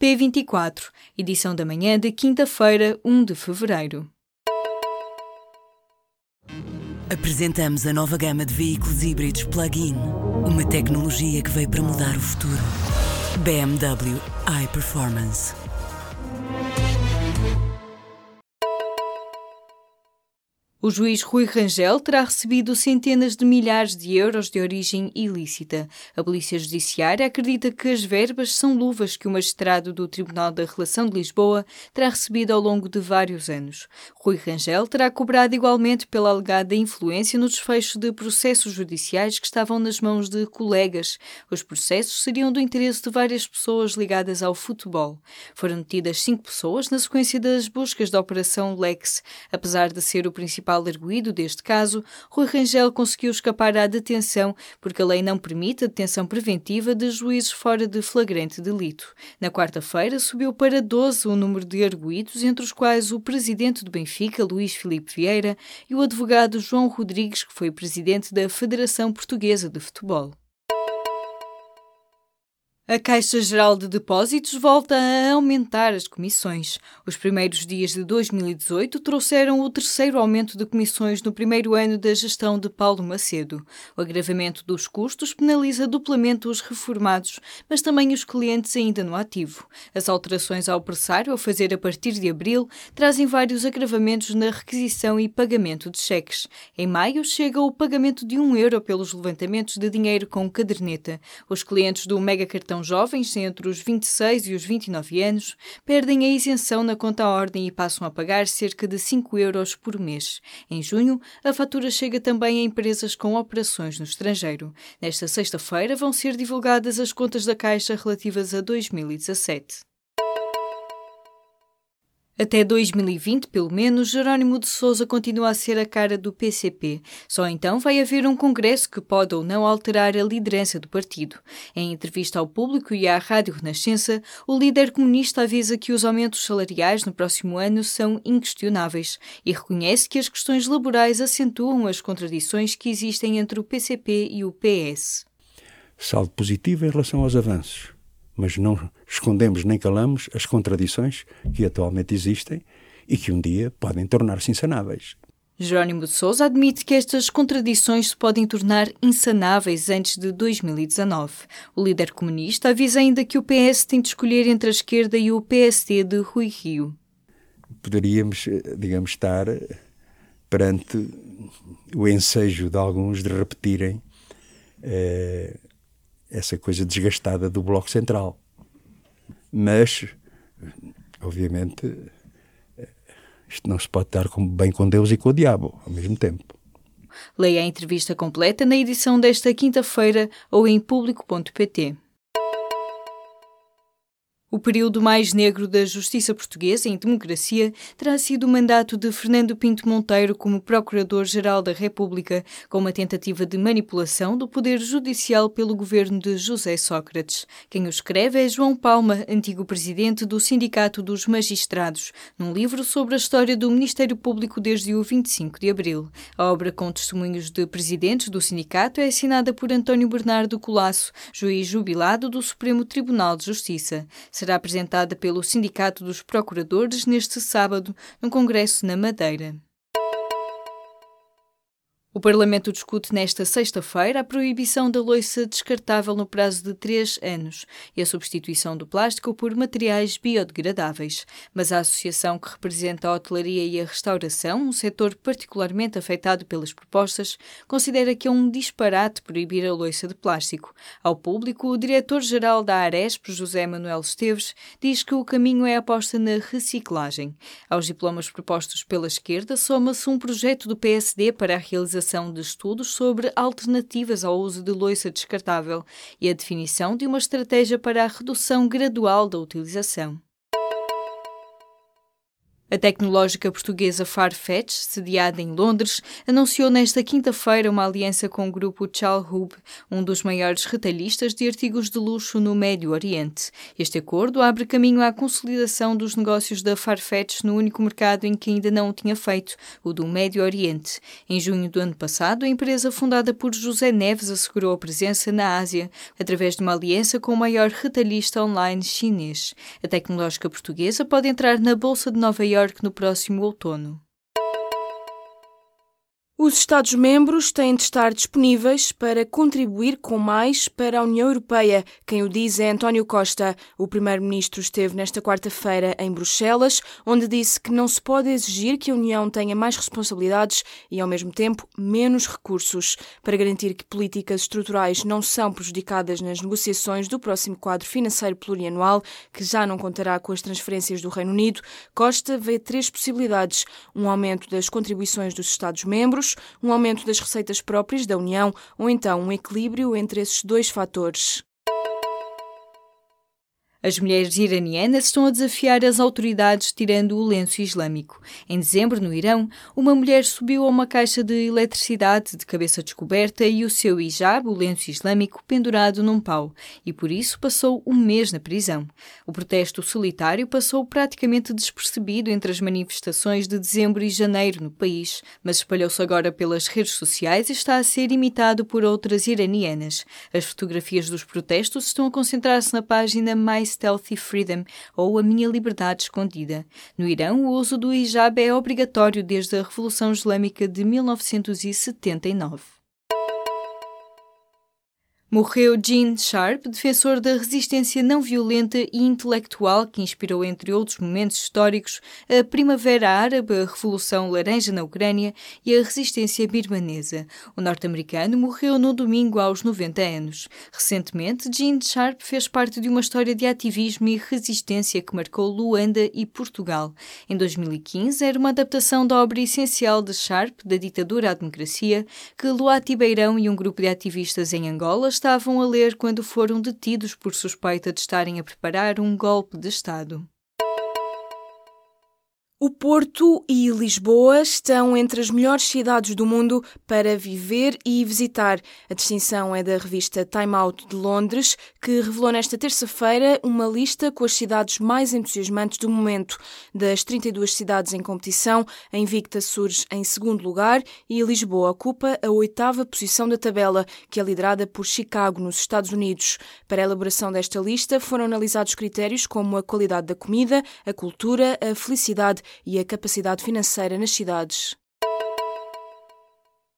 P24, edição da manhã de quinta-feira, 1 de fevereiro. Apresentamos a nova gama de veículos híbridos plug-in. Uma tecnologia que veio para mudar o futuro. BMW iPerformance. O juiz Rui Rangel terá recebido centenas de milhares de euros de origem ilícita. A Polícia Judiciária acredita que as verbas são luvas que o magistrado do Tribunal da Relação de Lisboa terá recebido ao longo de vários anos. Rui Rangel terá cobrado igualmente pela alegada influência no desfecho de processos judiciais que estavam nas mãos de colegas. Os processos seriam do interesse de várias pessoas ligadas ao futebol. Foram detidas cinco pessoas na sequência das buscas da Operação Lex. Apesar de ser o principal principal arguído deste caso, Rui Rangel conseguiu escapar à detenção porque a lei não permite a detenção preventiva de juízes fora de flagrante delito. Na quarta-feira subiu para 12 o número de arguídos, entre os quais o presidente do Benfica, Luís Filipe Vieira, e o advogado João Rodrigues, que foi presidente da Federação Portuguesa de Futebol. A Caixa Geral de Depósitos volta a aumentar as comissões. Os primeiros dias de 2018 trouxeram o terceiro aumento de comissões no primeiro ano da gestão de Paulo Macedo. O agravamento dos custos penaliza duplamente os reformados, mas também os clientes ainda no ativo. As alterações ao pressário a fazer a partir de abril trazem vários agravamentos na requisição e pagamento de cheques. Em maio chega o pagamento de um euro pelos levantamentos de dinheiro com caderneta. Os clientes do Mega Cartão jovens entre os 26 e os 29 anos, perdem a isenção na conta ordem e passam a pagar cerca de 5 euros por mês. Em junho, a fatura chega também a empresas com operações no estrangeiro. Nesta sexta-feira vão ser divulgadas as contas da Caixa relativas a 2017. Até 2020, pelo menos, Jerónimo de Sousa continua a ser a cara do PCP. Só então vai haver um congresso que pode ou não alterar a liderança do partido. Em entrevista ao público e à Rádio Renascença, o líder comunista avisa que os aumentos salariais no próximo ano são inquestionáveis e reconhece que as questões laborais acentuam as contradições que existem entre o PCP e o PS. Saldo positivo em relação aos avanços mas não escondemos nem calamos as contradições que atualmente existem e que um dia podem tornar-se insanáveis. Jerónimo de Sousa admite que estas contradições se podem tornar insanáveis antes de 2019. O líder comunista avisa ainda que o PS tem de escolher entre a esquerda e o PSD de Rui Rio. Poderíamos, eh, digamos, estar perante o ensejo de alguns de repetirem eh, essa coisa desgastada do Bloco Central. Mas, obviamente, isto não se pode dar bem com Deus e com o diabo ao mesmo tempo. Leia a entrevista completa na edição desta quinta-feira ou em público.pt. O período mais negro da justiça portuguesa em democracia terá sido o mandato de Fernando Pinto Monteiro como Procurador-Geral da República, com uma tentativa de manipulação do poder judicial pelo governo de José Sócrates. Quem o escreve é João Palma, antigo presidente do Sindicato dos Magistrados, num livro sobre a história do Ministério Público desde o 25 de abril. A obra com testemunhos de presidentes do sindicato é assinada por António Bernardo Colasso, juiz jubilado do Supremo Tribunal de Justiça será apresentada pelo Sindicato dos Procuradores neste sábado, no Congresso na Madeira. O Parlamento discute nesta sexta-feira a proibição da loiça descartável no prazo de três anos e a substituição do plástico por materiais biodegradáveis. Mas a associação que representa a hotelaria e a restauração, um setor particularmente afetado pelas propostas, considera que é um disparate proibir a loiça de plástico. Ao público, o diretor-geral da Aresp, José Manuel Esteves, diz que o caminho é a aposta na reciclagem. Aos diplomas propostos pela esquerda, soma-se um projeto do PSD para a realização realização de estudos sobre alternativas ao uso de louça descartável e a definição de uma estratégia para a redução gradual da utilização. A tecnológica portuguesa Farfetch, sediada em Londres, anunciou nesta quinta-feira uma aliança com o grupo Chalhub, um dos maiores retalhistas de artigos de luxo no Médio Oriente. Este acordo abre caminho à consolidação dos negócios da Farfetch no único mercado em que ainda não o tinha feito, o do Médio Oriente. Em junho do ano passado, a empresa fundada por José Neves assegurou a presença na Ásia, através de uma aliança com o maior retalhista online chinês. A tecnológica portuguesa pode entrar na Bolsa de Nova Iorque no próximo outono. Os Estados-membros têm de estar disponíveis para contribuir com mais para a União Europeia. Quem o diz é António Costa. O Primeiro-Ministro esteve nesta quarta-feira em Bruxelas, onde disse que não se pode exigir que a União tenha mais responsabilidades e, ao mesmo tempo, menos recursos. Para garantir que políticas estruturais não são prejudicadas nas negociações do próximo quadro financeiro plurianual, que já não contará com as transferências do Reino Unido, Costa vê três possibilidades: um aumento das contribuições dos Estados-membros um aumento das receitas próprias da União ou então um equilíbrio entre esses dois fatores. As mulheres iranianas estão a desafiar as autoridades tirando o lenço islâmico. Em dezembro, no Irão, uma mulher subiu a uma caixa de eletricidade de cabeça descoberta e o seu hijab, o lenço islâmico, pendurado num pau, e por isso passou um mês na prisão. O protesto solitário passou praticamente despercebido entre as manifestações de dezembro e janeiro no país, mas espalhou-se agora pelas redes sociais e está a ser imitado por outras iranianas. As fotografias dos protestos estão a concentrar-se na página mais Stealthy Freedom ou A Minha Liberdade Escondida. No Irão, o uso do hijab é obrigatório desde a Revolução Islâmica de 1979. Morreu Gene Sharp, defensor da resistência não violenta e intelectual que inspirou, entre outros momentos históricos, a Primavera Árabe, a Revolução Laranja na Ucrânia e a resistência birmanesa. O norte-americano morreu no domingo aos 90 anos. Recentemente, Gene Sharp fez parte de uma história de ativismo e resistência que marcou Luanda e Portugal. Em 2015, era uma adaptação da obra essencial de Sharp, da ditadura à democracia, que Luati Beirão e um grupo de ativistas em Angola estavam a ler quando foram detidos por suspeita de estarem a preparar um golpe de Estado. O Porto e Lisboa estão entre as melhores cidades do mundo para viver e visitar. A distinção é da revista Time Out de Londres, que revelou nesta terça-feira uma lista com as cidades mais entusiasmantes do momento. Das 32 cidades em competição, a Invicta surge em segundo lugar e Lisboa ocupa a oitava posição da tabela, que é liderada por Chicago, nos Estados Unidos. Para a elaboração desta lista foram analisados critérios como a qualidade da comida, a cultura, a felicidade e a capacidade financeira nas cidades.